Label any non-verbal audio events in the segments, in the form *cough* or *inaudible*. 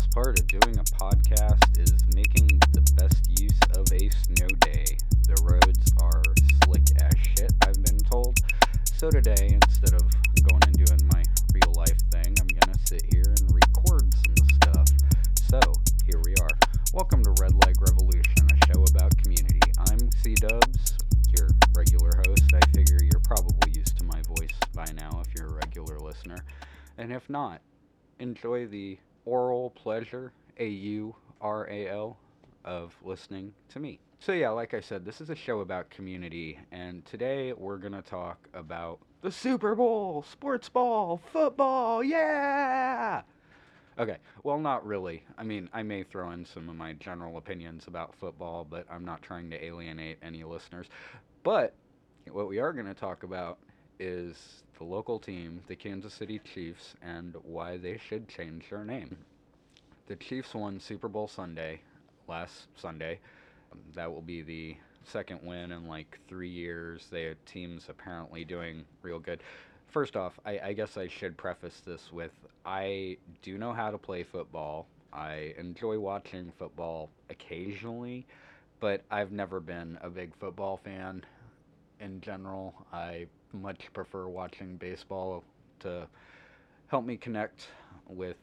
best part of doing a podcast is making the best use of a snow day. The roads are slick as shit, I've been told. So today, instead of going and doing my real life thing, I'm gonna sit here and record some stuff. So, here we are. Welcome to Red Leg Revolution, a show about community. I'm C Dubs, your regular host. I figure you're probably used to my voice by now if you're a regular listener. And if not, enjoy the oral pleasure, A U R A L, of listening to me. So, yeah, like I said, this is a show about community, and today we're going to talk about the Super Bowl, sports ball, football, yeah! Okay, well, not really. I mean, I may throw in some of my general opinions about football, but I'm not trying to alienate any listeners. But what we are going to talk about is the local team, the Kansas City Chiefs, and why they should change their name. The Chiefs won Super Bowl Sunday last Sunday. That will be the second win in like three years. Their team's apparently doing real good. First off, I, I guess I should preface this with I do know how to play football. I enjoy watching football occasionally, but I've never been a big football fan in general. I much prefer watching baseball to help me connect with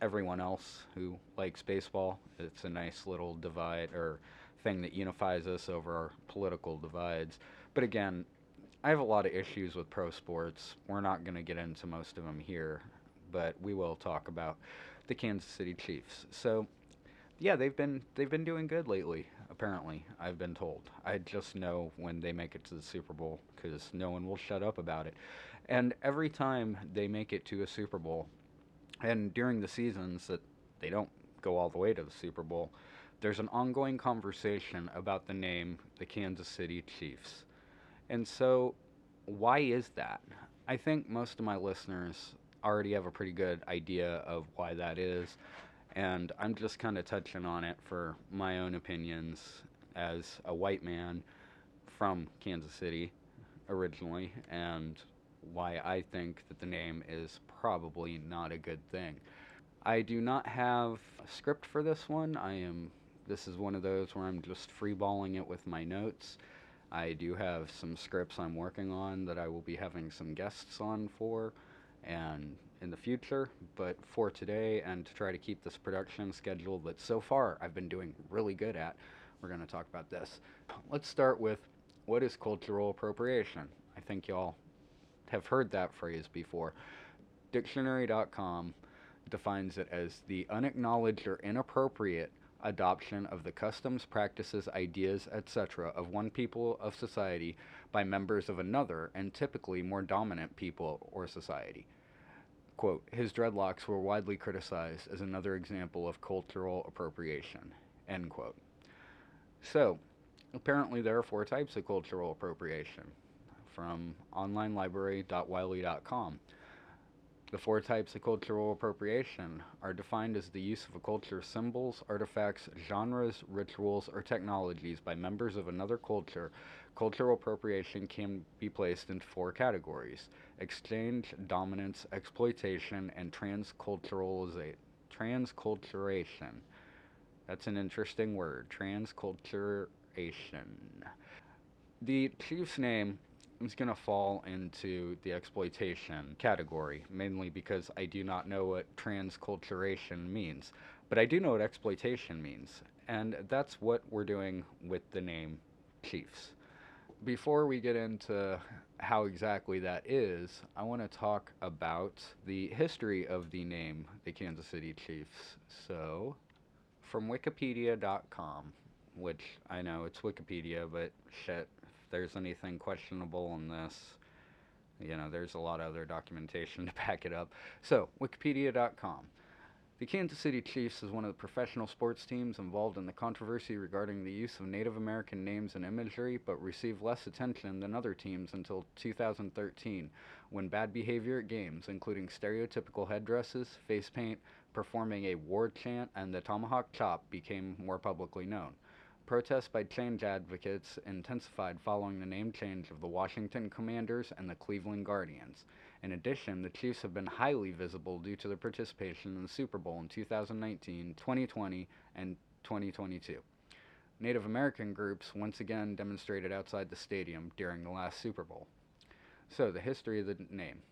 everyone else who likes baseball. It's a nice little divide or thing that unifies us over our political divides. But again, I have a lot of issues with pro sports. We're not going to get into most of them here, but we will talk about the Kansas City Chiefs. So, yeah, they've been they've been doing good lately. Apparently, I've been told. I just know when they make it to the Super Bowl because no one will shut up about it. And every time they make it to a Super Bowl, and during the seasons that they don't go all the way to the Super Bowl, there's an ongoing conversation about the name the Kansas City Chiefs. And so, why is that? I think most of my listeners already have a pretty good idea of why that is and I'm just kind of touching on it for my own opinions as a white man from Kansas City originally, and why I think that the name is probably not a good thing. I do not have a script for this one. I am this is one of those where I'm just freeballing it with my notes. I do have some scripts I'm working on that I will be having some guests on for and in the future, but for today and to try to keep this production schedule that so far I've been doing really good at, we're going to talk about this. Let's start with what is cultural appropriation? I think y'all have heard that phrase before. Dictionary.com defines it as the unacknowledged or inappropriate adoption of the customs, practices, ideas, etc., of one people of society by members of another, and typically more dominant people or society. Quote, his dreadlocks were widely criticized as another example of cultural appropriation. End quote. So, apparently there are four types of cultural appropriation from onlinelibrary.wiley.com. The four types of cultural appropriation are defined as the use of a culture's symbols, artifacts, genres, rituals, or technologies by members of another culture. Cultural appropriation can be placed into four categories exchange, dominance, exploitation, and transculturalization. Transculturation. That's an interesting word. Transculturation. The chief's name is going to fall into the exploitation category, mainly because I do not know what transculturation means. But I do know what exploitation means, and that's what we're doing with the name Chiefs. Before we get into how exactly that is, I want to talk about the history of the name the Kansas City Chiefs. So, from Wikipedia.com, which I know it's Wikipedia, but shit, if there's anything questionable in this, you know, there's a lot of other documentation *laughs* to back it up. So, wikipedia.com. The Kansas City Chiefs is one of the professional sports teams involved in the controversy regarding the use of Native American names and imagery, but received less attention than other teams until 2013, when bad behavior at games, including stereotypical headdresses, face paint, performing a war chant, and the tomahawk chop, became more publicly known. Protests by change advocates intensified following the name change of the Washington Commanders and the Cleveland Guardians. In addition, the Chiefs have been highly visible due to their participation in the Super Bowl in 2019, 2020, and 2022. Native American groups once again demonstrated outside the stadium during the last Super Bowl. So, the history of the name.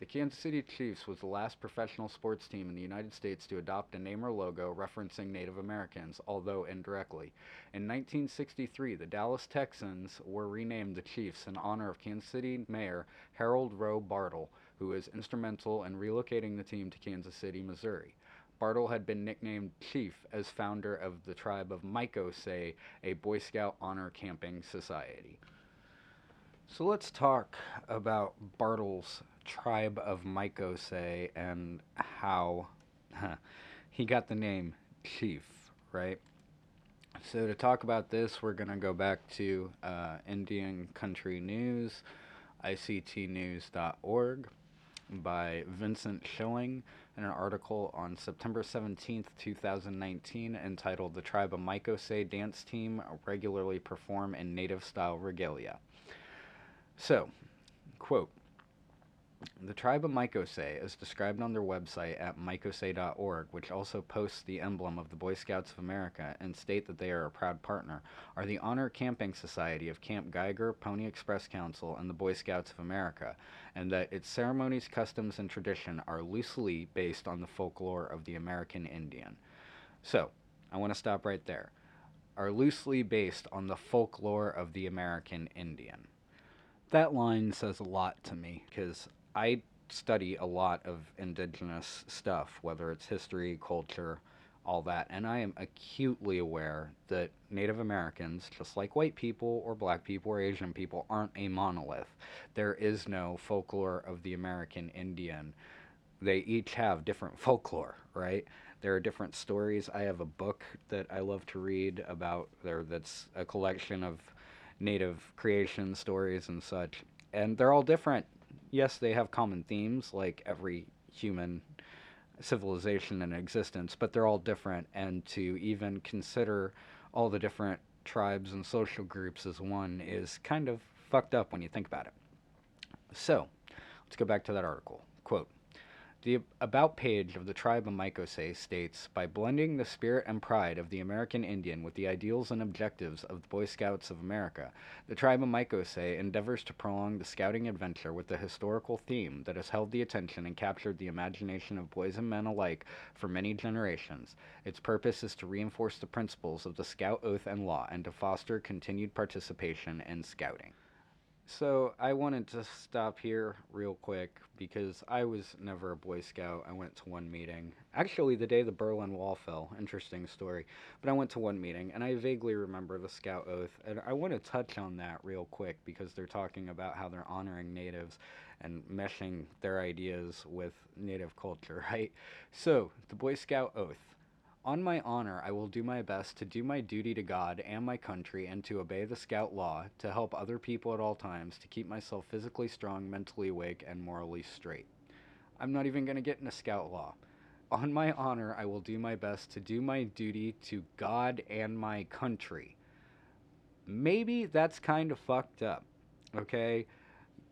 The Kansas City Chiefs was the last professional sports team in the United States to adopt a name or logo referencing Native Americans, although indirectly. In 1963, the Dallas Texans were renamed the Chiefs in honor of Kansas City Mayor Harold Roe Bartle, who was instrumental in relocating the team to Kansas City, Missouri. Bartle had been nicknamed Chief as founder of the tribe of Mic-o-say, a Boy Scout honor camping society. So let's talk about Bartle's tribe of Mic-o-say and how huh, *laughs* he got the name Chief, right? So to talk about this, we're going to go back to uh, Indian Country News, ictnews.org, by Vincent Schilling in an article on September 17th, 2019, entitled The Tribe of Mic-o-say Dance Team Regularly Perform in Native Style Regalia. So, quote, the tribe of Mic-o-say is described on their website at michosay.org, which also posts the emblem of the Boy Scouts of America and state that they are a proud partner, are the Honor Camping Society of Camp Geiger, Pony Express Council, and the Boy Scouts of America, and that its ceremonies, customs, and tradition are loosely based on the folklore of the American Indian. So, I want to stop right there. Are loosely based on the folklore of the American Indian that line says a lot to me because I study a lot of indigenous stuff, whether it's history, culture, all that, and I am acutely aware that Native Americans, just like white people or black people or Asian people, aren't a monolith. There is no folklore of the American Indian. They each have different folklore, right? There are different stories. I have a book that I love to read about there that's a collection of native creation stories and such. And they're all different. Yes, they have common themes like every human civilization in existence, but they're all different. And to even consider all the different tribes and social groups as one is kind of fucked up when you think about it. So, let's go back to that article. Quote the About page of the tribe of Mic-o-say states By blending the spirit and pride of the American Indian with the ideals and objectives of the Boy Scouts of America, the tribe of Mic-o-say endeavors to prolong the scouting adventure with the historical theme that has held the attention and captured the imagination of boys and men alike for many generations. Its purpose is to reinforce the principles of the Scout Oath and Law and to foster continued participation in scouting. So I wanted to stop here real quick because I was never a Boy Scout. I went to one meeting. Actually, the day the Berlin Wall fell. Interesting story. But I went to one meeting and I vaguely remember the Scout Oath. And I want to touch on that real quick because they're talking about how they're honoring natives and meshing their ideas with native culture, *laughs* right? So, the Boy Scout Oath. On my honor, I will do my best to do my duty to God and my country and to obey the Scout law, to help other people at all times, to keep myself physically strong, mentally awake, and morally straight. I'm not even going to get into Scout law. On my honor, I will do my best to do my duty to God and my country. Maybe that's kind of fucked up, okay?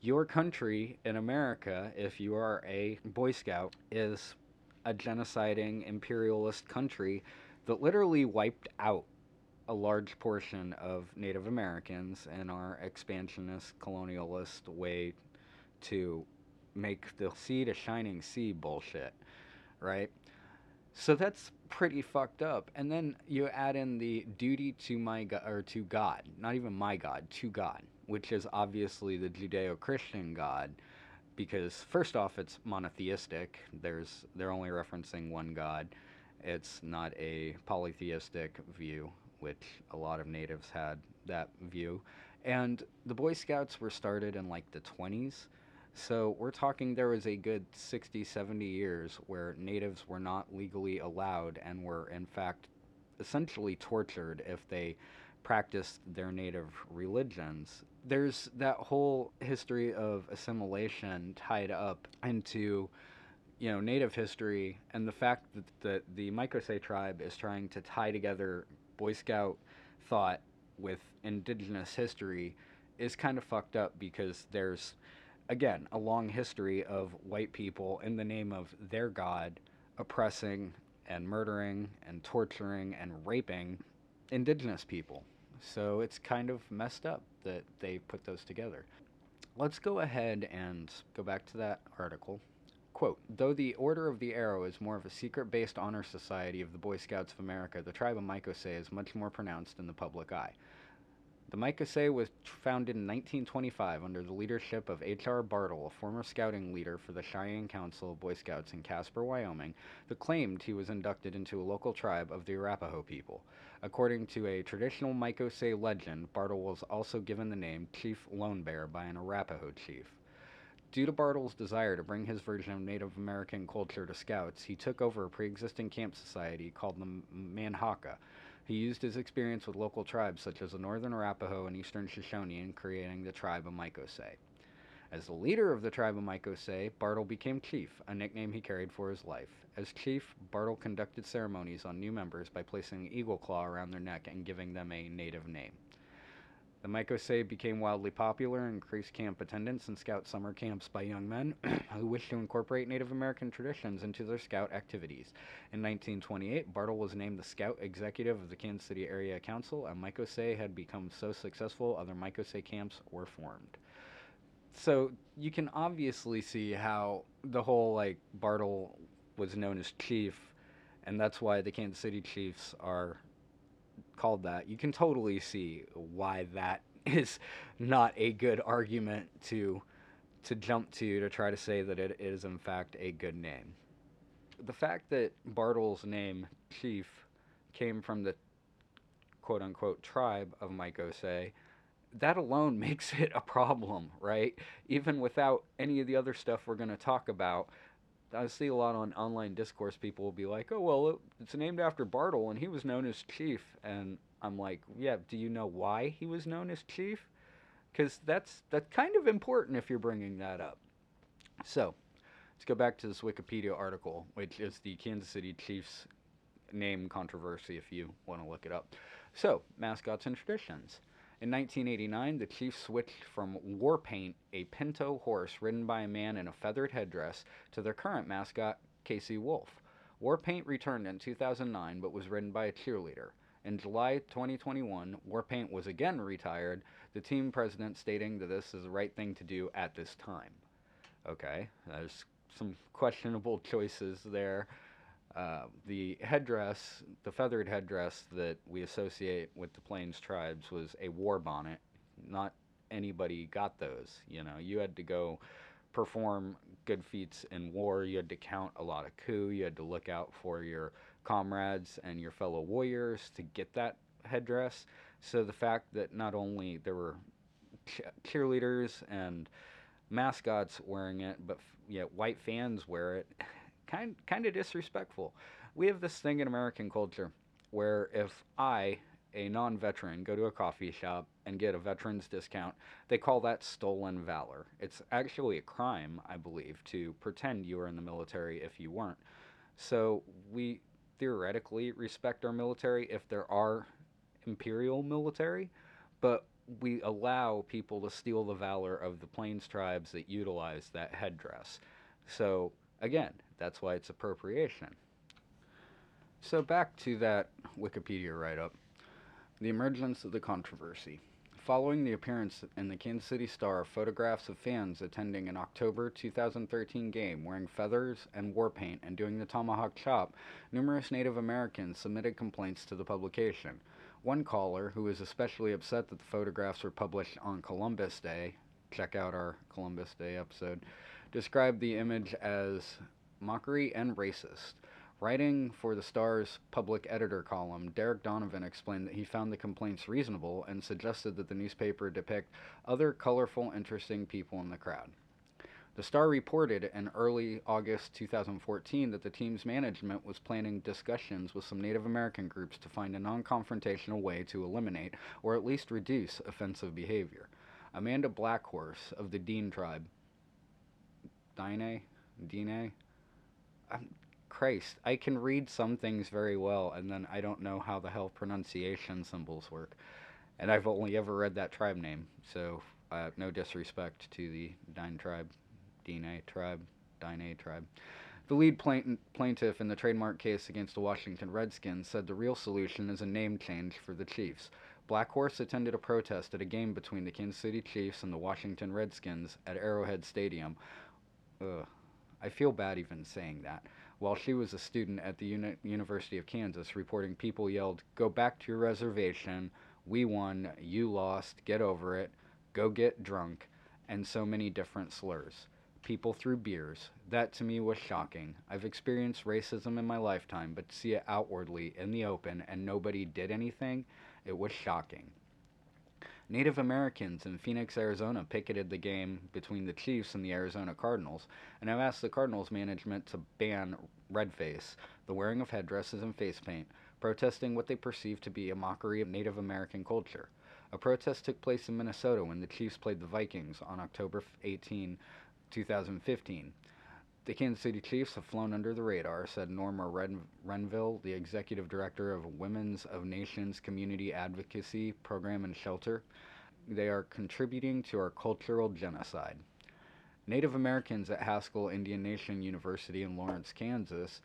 Your country in America, if you are a Boy Scout, is a genociding imperialist country that literally wiped out a large portion of Native Americans in our expansionist colonialist way to make the sea to shining sea bullshit, right? So that's pretty fucked up. And then you add in the duty to my God, or to God, not even my God, to God, which is obviously the Judeo-Christian God, because first off, it's monotheistic. There's they're only referencing one god. It's not a polytheistic view, which a lot of natives had that view. And the Boy Scouts were started in like the 20s. So we're talking there was a good 60, 70 years where natives were not legally allowed and were, in fact, essentially tortured if they practiced their native religions there's that whole history of assimilation tied up into you know native history and the fact that the, the Mic-o-say tribe is trying to tie together Boy Scout thought with indigenous history is kind of fucked up because there's again, a long history of white people in the name of their God oppressing and murdering and torturing and raping indigenous people. So it's kind of messed up that they put those together. Let's go ahead and go back to that article. Quote, though the Order of the Arrow is more of a secret based honor society of the Boy Scouts of America, the tribe of Mic-o-say is much more pronounced in the public eye. The Mic-o-say was founded in 1925 under the leadership of H.R. Bartle, a former scouting leader for the Cheyenne Council of Boy Scouts in Casper, Wyoming, that claimed he was inducted into a local tribe of the Arapaho people. According to a traditional Mic-o-say legend, Bartle was also given the name Chief Lone Bear by an Arapaho chief. Due to Bartle's desire to bring his version of Native American culture to scouts, he took over a pre existing camp society called the Manhaca, he used his experience with local tribes such as the Northern Arapaho and Eastern Shoshone in creating the tribe of Mic-o-say. As the leader of the tribe of Mic-o-say, Bartle became chief, a nickname he carried for his life. As chief, Bartle conducted ceremonies on new members by placing an eagle claw around their neck and giving them a native name. The Mic-o-say became wildly popular and increased camp attendance and scout summer camps by young men *clears throat* who wished to incorporate Native American traditions into their scout activities. In 1928, Bartle was named the scout executive of the Kansas City Area Council, and Mic-o-say had become so successful, other Mic-o-say camps were formed. So you can obviously see how the whole like Bartle was known as chief, and that's why the Kansas City Chiefs are called that, you can totally see why that *laughs* is not a good argument to to jump to to try to say that it is in fact a good name. The fact that Bartle's name Chief came from the quote unquote tribe of Mic-o-say, that alone *laughs* makes it a problem, right? Even without any of the other stuff we're going to talk about, I see a lot on online discourse. People will be like, "Oh well, it's named after Bartle, and he was known as Chief." And I'm like, "Yeah, do you know why he was known as Chief? Because that's that's kind of important if you're bringing that up." So, let's go back to this Wikipedia article, which is the Kansas City Chiefs name controversy. If you want to look it up. So, mascots and traditions. In 1989, the Chiefs switched from War Paint, a pinto horse ridden by a man in a feathered headdress, to their current mascot, KC Wolf. War Paint returned in 2009 but was ridden by a cheerleader. In July 2021, War Paint was again retired, the team president stating that this is the right thing to do at this time. Okay, there's some questionable *laughs* choices there. Uh, the headdress, the feathered headdress that we associate with the Plains tribes was a war bonnet. Not anybody got those. You know, you had to go perform good feats in war. You had to count a lot of coup. You had to look out for your comrades and your fellow warriors to get that headdress. So the fact that not only there were cheerleaders and mascots wearing it, but yet white fans wear it kind kind of disrespectful. We have this thing in American culture where if I, a non-veteran, go to a coffee shop and get a veteran's discount, they call that stolen valor. It's actually a crime, I believe, to pretend you were in the military if you weren't. So we theoretically respect our military if there are imperial military, but we allow people to steal the valor of the plains tribes that utilize that headdress. So again, that's why it's appropriation. So back to that Wikipedia write up. The emergence of the controversy. Following the appearance in the Kansas City Star of photographs of fans attending an October 2013 game wearing feathers and war paint and doing the tomahawk chop, numerous Native Americans submitted complaints to the publication. One caller, who was especially upset that the photographs were published on Columbus Day, check out our Columbus Day episode, described the image as mockery, and racist. Writing for the Star's public editor column, Derek Donovan explained that he found the complaints reasonable and suggested that the newspaper depict other colorful, interesting people in the crowd. The Star reported in early August 2014 that the team's management was planning discussions with some Native American groups to find a non confrontational way to eliminate, or at least reduce, offensive behavior. Amanda Blackhorse of the Dean tribe, Dine, Dine, I'm, Christ, I can read some things very well, and then I don't know how the hell pronunciation symbols work. And I've only ever read that tribe name, so Uh, no disrespect to the Dine tribe, Dine tribe, Dine tribe. The lead plaintiff in the trademark case against the Washington Redskins said the real solution is a name change for the Chiefs. Black Horse attended a protest at a game between the Kansas City Chiefs and the Washington Redskins at Arrowhead Stadium. Ugh, I feel bad even saying that. While she was a student at the Uni- University of Kansas, reporting people yelled, Go back to your reservation. We won. You lost. Get over it. Go get drunk. And so many different slurs people threw beers. That to me was shocking. I've experienced racism in my lifetime, but to see it outwardly in the open and nobody did anything, it was shocking. Native Americans in Phoenix, Arizona picketed the game between the Chiefs and the Arizona Cardinals, and have asked the Cardinals management to ban redface, the wearing of headdresses and face paint, protesting what they perceive to be a mockery of Native American culture. A protest took place in Minnesota when the Chiefs played the Vikings on October 18, 2015. The Kansas City Chiefs have flown under the radar, said Norma Ren- Renville, the executive director of Women's of Nations Community Advocacy Program and Shelter. They are contributing to our cultural genocide. Native Americans at Haskell Indian Nation University in Lawrence, Kansas,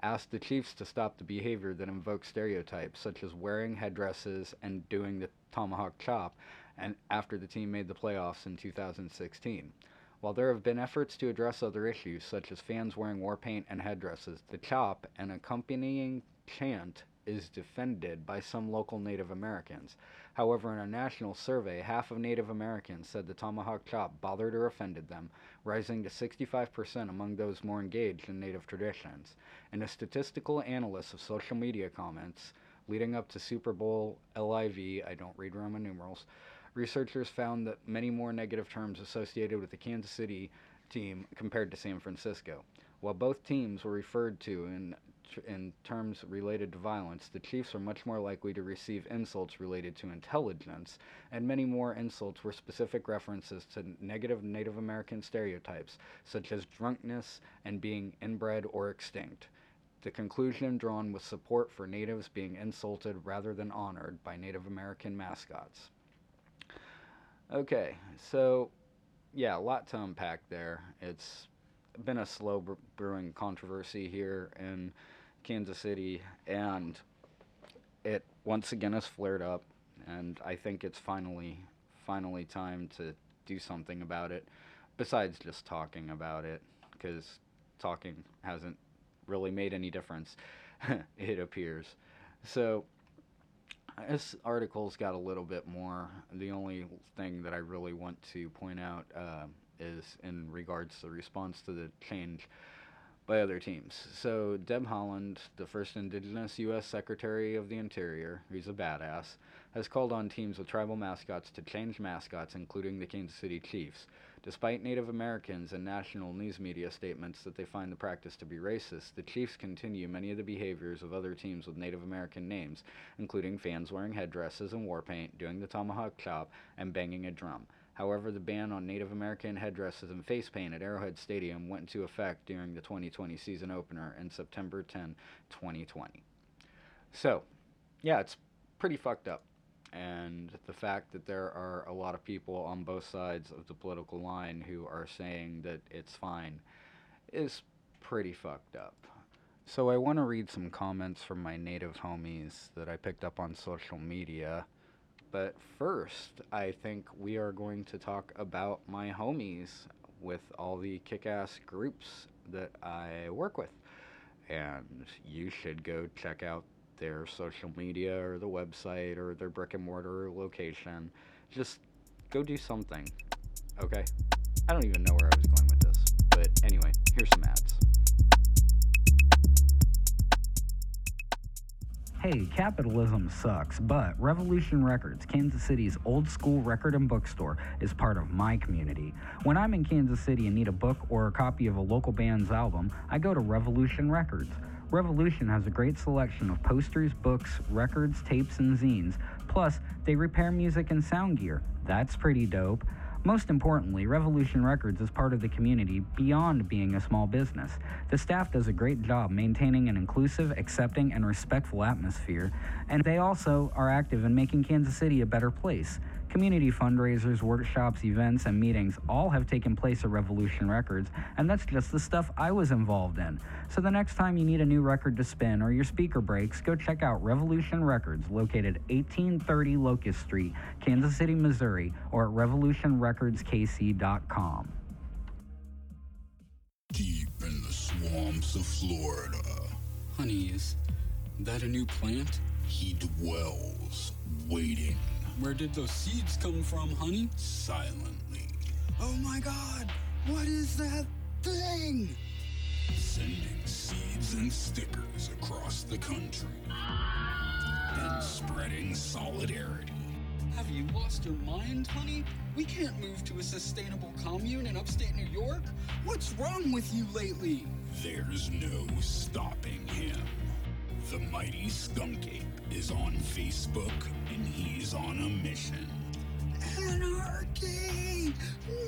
asked the Chiefs to stop the behavior that invokes stereotypes, such as wearing headdresses and doing the tomahawk chop, and after the team made the playoffs in 2016. While there have been efforts to address other issues, such as fans wearing war paint and headdresses, the chop and accompanying chant is defended by some local Native Americans. However, in a national survey, half of Native Americans said the tomahawk chop bothered or offended them, rising to 65% among those more engaged in Native traditions. In a statistical analysis of social media comments leading up to Super Bowl LIV, I don't read Roman numerals, researchers found that many more negative terms associated with the Kansas City team compared to San Francisco. While both teams were referred to in in terms related to violence, the Chiefs are much more likely to receive insults related to intelligence, and many more insults were specific references to negative Native American stereotypes, such as drunkenness and being inbred or extinct. The conclusion drawn was support for natives being insulted rather than honored by Native American mascots. Okay, so yeah, a lot to unpack there. It's been a slow brewing controversy here in Kansas City, and it once again has flared up, and I think it's finally finally time to do something about it, besides just talking about it, because talking hasn't really made any difference. *laughs* it appears. So this article's got a little bit more. The only thing that I really want to point out uh, is in regards to the response to the change by other teams. So, Deb Haaland, the first Indigenous U.S. Secretary of the Interior, who's a badass, has called on teams with tribal mascots to change mascots, including the Kansas City Chiefs. Despite Native Americans and national news media statements that they find the practice to be racist, the Chiefs continue many of the behaviors of other teams with Native American names, including fans wearing headdresses and war paint, doing the tomahawk chop, and banging a drum. However, the ban on Native American headdresses and face paint at Arrowhead Stadium went into effect during the 2020 season opener in September 10, 2020. So, yeah, it's pretty fucked up and the fact that there are a lot of people on both sides of the political line who are saying that it's fine is pretty fucked up. So I want to read some comments from my native homies that I picked up on social media. But first, I think we are going to talk about my homies with all the kick ass groups that I work with. And you should go check out their social media or the website or their brick and mortar location. Just go do something. Okay? I don't even know where I was going with this. But anyway, here's some ads. Hey, capitalism sucks, but Revolution Records, Kansas City's old school record and bookstore, is part of my community. When I'm in Kansas City and need a book or a copy of a local band's album, I go to Revolution Records. Revolution has a great selection of posters, books, records, tapes, and zines. Plus, they repair music and sound gear. That's pretty dope. Most importantly, Revolution Records is part of the community beyond being a small business. The staff does a great job maintaining an inclusive, accepting, and respectful atmosphere, and they also are active in making Kansas City a better place. Community fundraisers, workshops, events, and meetings all have taken place at Revolution Records, and that's just the stuff I was involved in. So the next time you need a new record to spin or your speaker breaks, go check out Revolution Records, located 1830 Locust Street, Kansas City, Missouri, or at revolutionrecordskc.com. Deep in the swamps of Florida, Honey, is that a new plant? he dwells, waiting Where did those seeds come from, honey? silently, Oh my god! What is that thing? sending seeds and stickers across the country and spreading solidarity. Have you lost your mind, honey? We can't move to a sustainable commune in upstate New York. What's wrong with you lately? There's no stopping him. The mighty Skunk Ape is on Facebook and he's on a mission. Anarchy!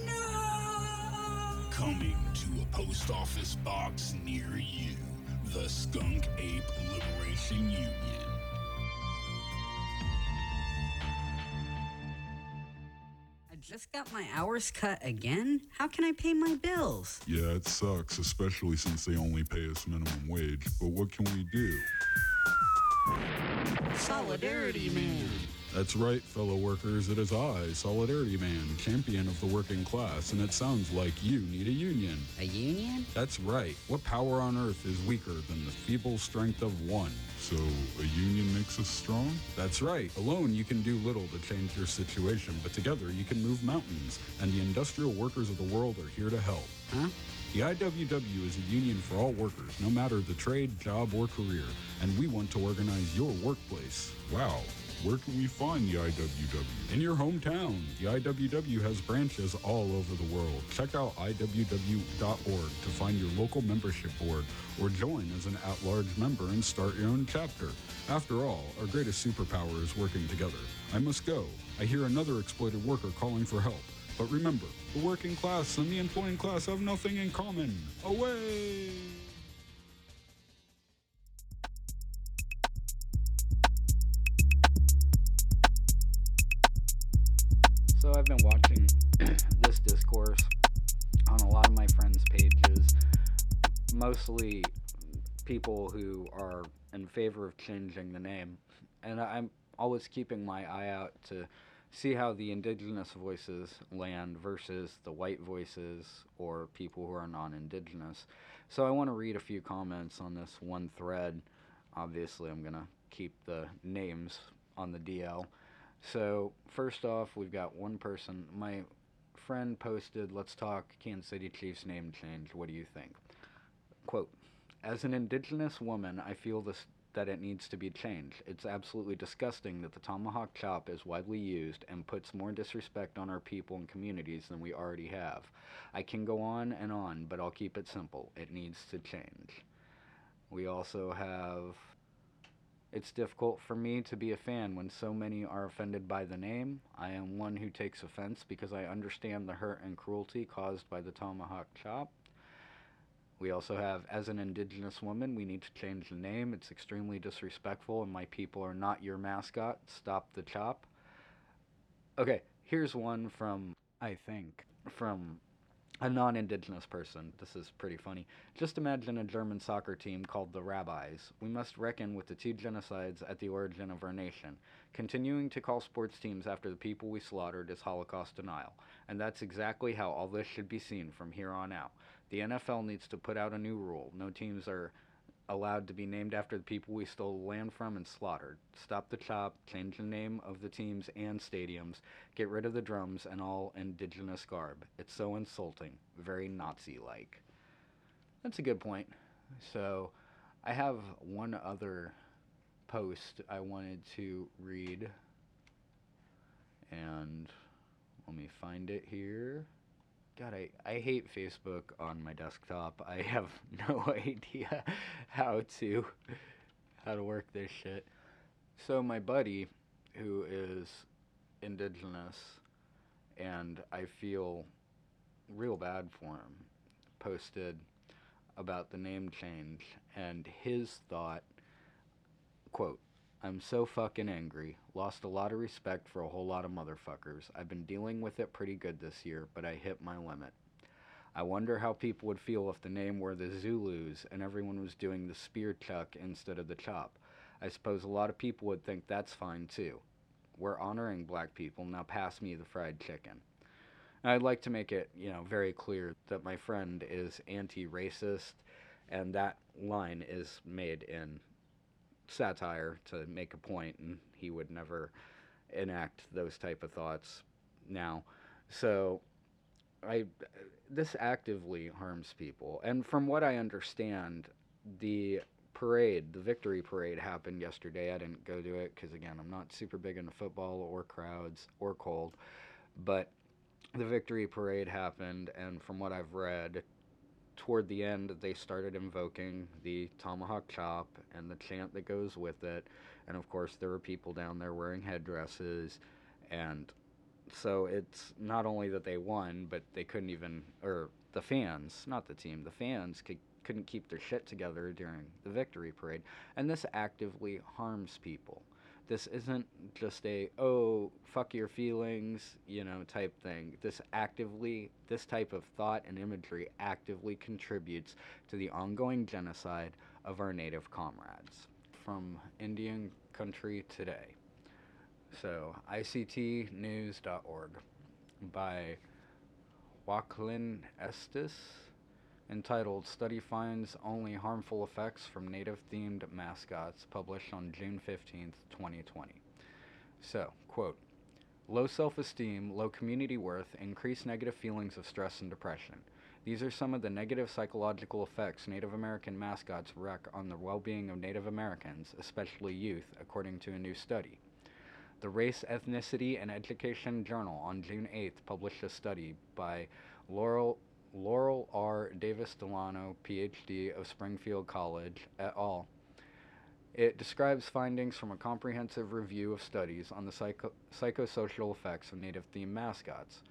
No! Coming to a post office box near you, the Skunk Ape Liberation Union. I just got my hours cut again? How can I pay my bills? Yeah, it sucks, especially since they only pay us minimum wage. But what can we do? Solidarity Man. That's right, fellow workers. It is I, Solidarity Man, champion of the working class, and it sounds like you need a union. A union? That's right. What power on earth is weaker than the feeble strength of one? So, a union makes us strong? That's right. Alone, you can do little to change your situation, but together, you can move mountains. And the industrial workers of the world are here to help. Huh? The IWW is a union for all workers, no matter the trade, job, or career, and we want to organize your workplace. Wow. Where can we find the IWW? In your hometown. The IWW has branches all over the world. Check out IWW.org to find your local membership board or join as an at large member and start your own chapter. After all, our greatest superpower is working together. I must go. I hear another exploited worker calling for help. But remember, the working class and the employing class have nothing in common. Away! So I've been watching *clears throat* this discourse on a lot of my friends' pages, mostly people who are in favor of changing the name, and I'm always keeping my eye out to see how the indigenous voices land versus the white voices or people who are non-indigenous. So I want to read a few comments on this one thread. Obviously, I'm gonna keep the names on the DL. So first off, we've got one person. My friend posted, "Let's talk Kansas City Chiefs name change. What do you think?" Quote: As an indigenous woman, I feel this that it needs to be changed. It's absolutely disgusting that the tomahawk chop is widely used and puts more disrespect on our people and communities than we already have. I can go on and on, but I'll keep it simple. It needs to change. We also have it's difficult for me to be a fan when so many are offended by the name. I am one who takes offense because I understand the hurt and cruelty caused by the tomahawk chop. We also have, as an indigenous woman, we need to change the name. It's extremely disrespectful, and my people are not your mascot. Stop the chop. Okay, here's one from, I think, from a non indigenous person. This is pretty funny. Just imagine a German soccer team called the Rabbis. We must reckon with the two genocides at the origin of our nation. Continuing to call sports teams after the people we slaughtered is Holocaust denial. And that's exactly how all this should be seen from here on out. The NFL needs to put out a new rule. No teams are allowed to be named after the people we stole land from and slaughtered. Stop the chop, change the name of the teams and stadiums, get rid of the drums and all indigenous garb. It's so insulting, very Nazi like. That's a good point. So, I have one other post I wanted to read. And let me find it here. God, I, I hate Facebook on my desktop. I have *laughs* no *laughs* idea how to how to work this shit. So my buddy, who is indigenous, and I feel real bad for him, posted about the name change and his thought quote I'm so fucking angry. Lost a lot of respect for a whole lot of motherfuckers. I've been dealing with it pretty good this year, but I hit my limit. I wonder how people would feel if the name were the Zulus and everyone was doing the spear chuck instead of the chop. I suppose a lot of people would think that's fine too. We're honoring black people, now pass me the fried chicken. I'd like to make it, you know, very clear that my friend is anti-racist, and that line is made in satire to make a point, and he would never enact those type of thoughts now. So, I this actively harms people, and from what I understand, the parade, the victory parade, happened yesterday. I didn't go to it because again, I'm not super big into football or crowds or cold, but the victory parade happened, and from what I've read, toward the end, they started invoking the tomahawk chop and the chant that goes with it. And of course, there were people down there wearing headdresses. And so it's not only that they won, but they couldn't even, or the fans, not the team, the fans could, couldn't keep their shit together during the victory parade. And this actively harms people. This isn't just a, oh, fuck your feelings, you know, type thing. This actively, this type of thought and imagery actively contributes to the ongoing genocide of our native comrades. From Indian Country Today. So, ictnews.org by Joaquin Estus entitled Study Finds Only Harmful Effects from Native Themed Mascots, published on June 15, 2020. So, quote, Low self esteem, low community worth, increased negative feelings of stress and depression. These are some of the negative psychological effects Native American mascots wreak on the well being of Native Americans, especially youth, according to a new study. The Race, Ethnicity, and Education Journal on June 8th published a study by Laurel Laurel R. Davis Delano, PhD of Springfield College, et al. It describes findings from a comprehensive review of studies on the psycho- psychosocial effects of native themed mascots.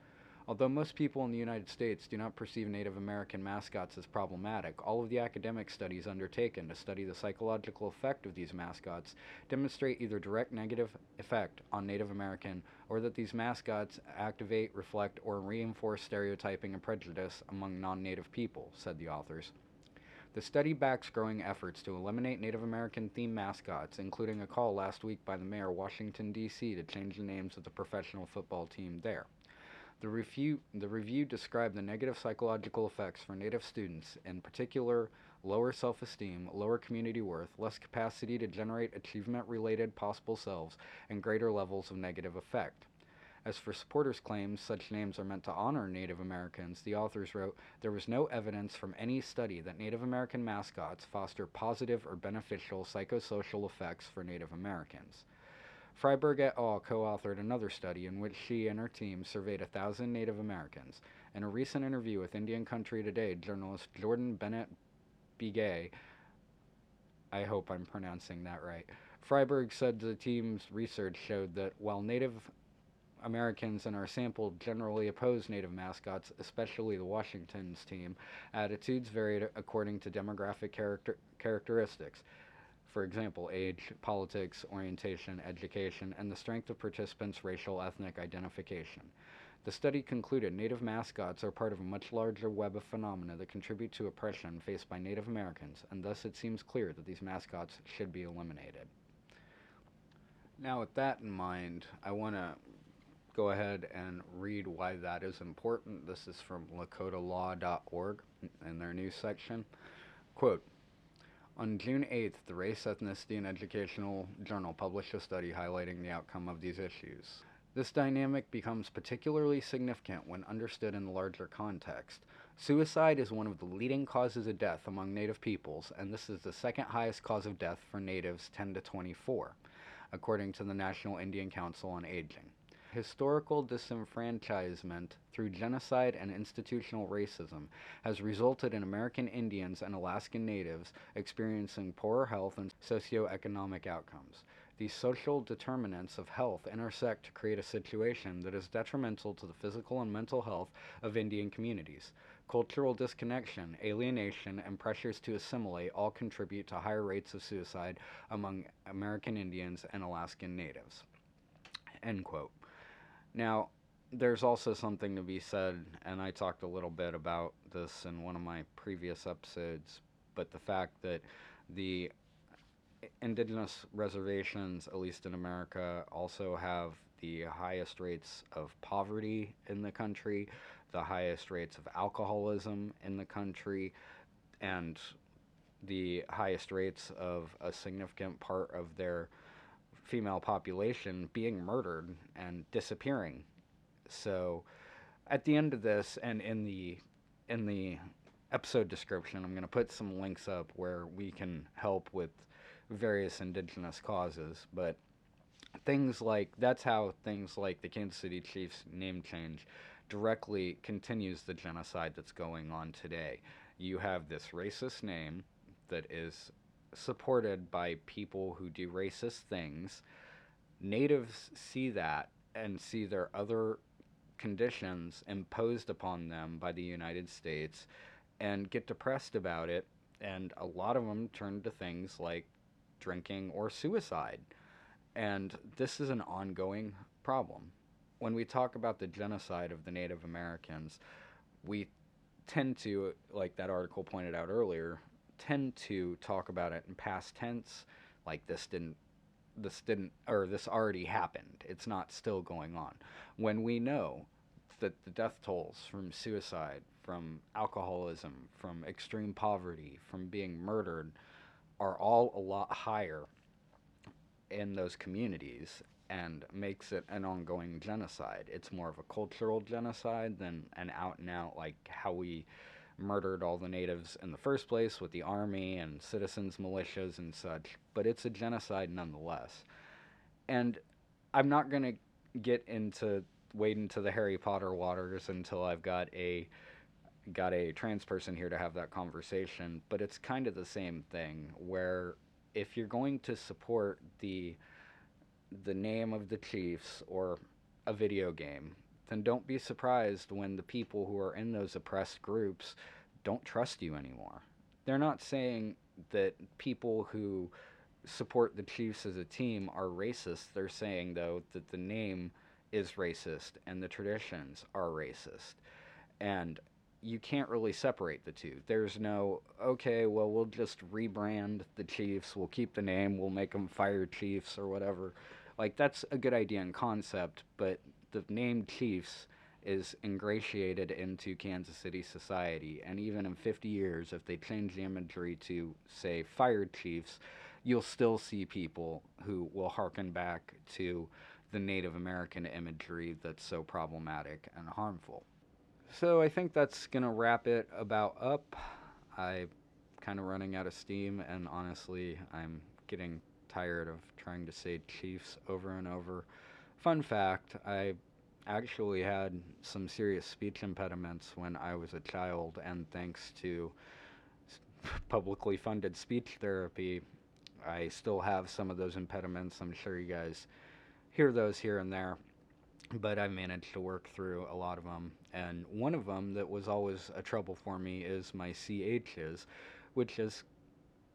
Although most people in the United States do not perceive Native American mascots as problematic, all of the academic studies undertaken to study the psychological effect of these mascots demonstrate either direct negative effect on Native American or that these mascots activate, reflect, or reinforce stereotyping and prejudice among non native people, said the authors. The study backs growing efforts to eliminate Native American themed mascots, including a call last week by the mayor of Washington, D.C. to change the names of the professional football team there. The review, the review described the negative psychological effects for Native students, in particular, lower self esteem, lower community worth, less capacity to generate achievement related possible selves, and greater levels of negative effect. As for supporters' claims such names are meant to honor Native Americans, the authors wrote there was no evidence from any study that Native American mascots foster positive or beneficial psychosocial effects for Native Americans. Fryberg et al. co authored another study in which she and her team surveyed a thousand Native Americans. In a recent interview with Indian Country Today, journalist Jourdan Bennett Begaye, I hope I'm pronouncing that right, Fryberg said the team's research showed that while Native Americans in our sample generally oppose Native mascots, especially the Washington's team, attitudes varied according to demographic character- characteristics for example, age, politics, orientation, education, and the strength of participants' racial ethnic identification. The study concluded Native mascots are part of a much larger web of phenomena that contribute to oppression faced by Native Americans, and thus it seems clear that these mascots should be eliminated. Now, with that in mind, I want to go ahead and read why that is important. This is from lakotalaw.org in their news section. Quote, on June 8th, the Race, Ethnicity, and Educational Journal published a study highlighting the outcome of these issues. This dynamic becomes particularly significant when understood in the larger context. Suicide is one of the leading causes of death among Native peoples, and this is the second highest cause of death for Natives 10 to 24, according to the National Indian Council on Aging. Historical disenfranchisement through genocide and institutional racism has resulted in American Indians and Alaskan Natives experiencing poorer health and socioeconomic outcomes. These social determinants of health intersect to create a situation that is detrimental to the physical and mental health of Indian communities. Cultural disconnection, alienation, and pressures to assimilate all contribute to higher rates of suicide among American Indians and Alaskan Natives. End quote. Now, there's also something to be said, and I talked a little bit about this in one of my previous episodes, but the fact that the indigenous reservations, at least in America, also have the highest rates of poverty in the country, the highest rates of alcoholism in the country, and the highest rates of a significant part of their female population being murdered and disappearing. So, at the end of this, and in the in the episode description, I'm going to put some links up where we can help with various indigenous causes. But things like that's how things like the Kansas City Chiefs name change directly continues the genocide that's going on today. You have this racist name that is supported by people who do racist things. Natives see that and see their other conditions imposed upon them by the United States and get depressed about it. And a lot of them turn to things like drinking or suicide. And this is an ongoing problem. When we talk about the genocide of the Native Americans, we tend to, like that article pointed out earlier, tend to talk about it in past tense, like this didn't this didn't or this already happened. It's not still going on. When we know that the death tolls from suicide, from alcoholism, from extreme poverty, from being murdered are all a lot higher in those communities and makes it an ongoing genocide. It's more of a cultural genocide than an out and out like how we murdered all the natives in the first place with the army and citizens militias and such, but it's a genocide nonetheless. And I'm not going to get into wade into the Harry Potter waters until I've got a got a trans person here to have that conversation, but it's kind of the same thing where if you're going to support the the name of the Chiefs or a video game, then don't be surprised when the people who are in those oppressed groups don't trust you anymore. They're not saying that people who support the Chiefs as a team are racist. They're saying, though, that the name is racist and the traditions are racist. And you can't really separate the two. There's no, okay, well, we'll just rebrand the Chiefs, we'll keep the name, we'll make them Fire Chiefs or whatever. Like, that's a good idea and concept, but the name Chiefs is ingratiated into Kansas City society. And even in 50 years, if they change the imagery to, say, Fire Chiefs, you'll still see people who will harken back to the Native American imagery that's so problematic and harmful. So I think that's going to wrap it about up. I'm kind of running out of steam, and honestly, I'm getting tired of trying to say Chiefs over and over. Fun fact I actually had some serious speech impediments when I was a child, and thanks to publicly funded speech therapy, I still have some of those impediments. I'm sure you guys hear those here and there but I've managed to work through a lot of them. And one of them that was always a trouble for me is my CHs, which is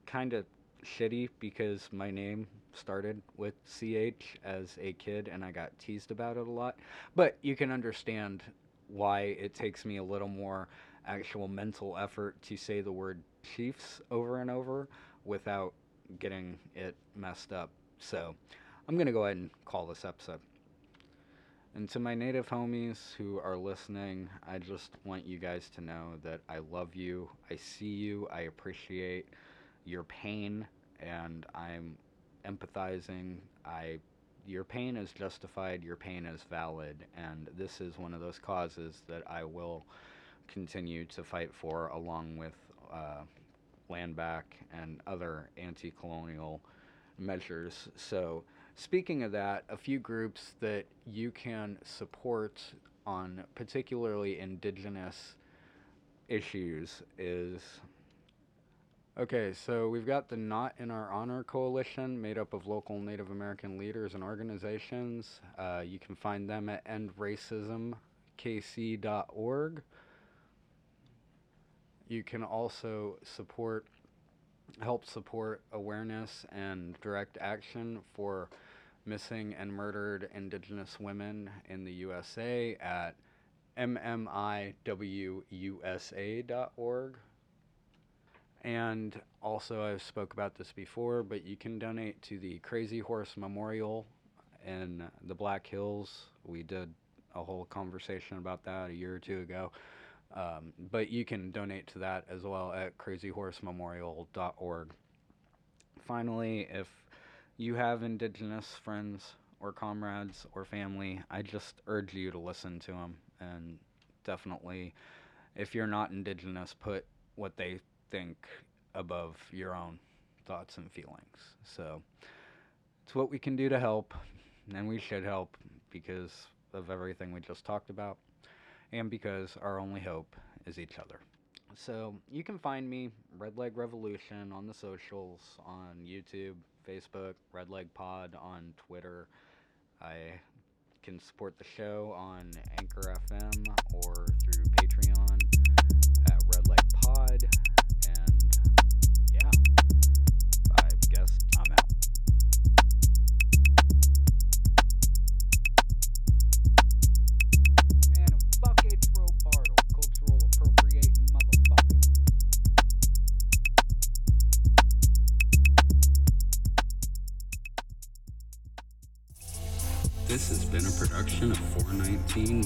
kind of shitty because my name started with CH as a kid and I got teased about it a lot. But you can understand why it takes me a little more actual mental effort to say the word Chiefs over and over without getting it messed up. So I'm going to go ahead and call this episode. And to my native homies who are listening, I just want you guys to know that I love you. I see you. I appreciate your pain and I'm empathizing. I your pain is justified, your pain is valid, and this is one of those causes that I will continue to fight for along with uh, land back and other anti-colonial measures. So Speaking of that, a few groups that you can support on particularly indigenous issues is okay, so we've got the Not in Our Honor Coalition made up of local Native American leaders and organizations. Uh, you can find them at endracismkc.org. you can also support, help support awareness and direct action for missing and murdered Indigenous women in the USA at mmiwusa.org. And also, I've spoke about this before, but you can donate to the Crazy Horse Memorial in the Black Hills. We did a whole conversation about that a year or two ago. Um, but you can donate to that as well at crazyhorsememorial.org. Finally, if you have Indigenous friends or comrades or family, I just urge you to listen to them. And definitely, if you're not Indigenous, put what they think above your own thoughts and feelings. So it's what we can do to help, and we should help because of everything we just talked about, and because our only hope is each other. So you can find me, Red Leg Revolution, on the socials, on YouTube, Facebook, Red Leg Pod on Twitter. I can support the show on Anchor FM or through Patreon at Red Leg Pod. This has been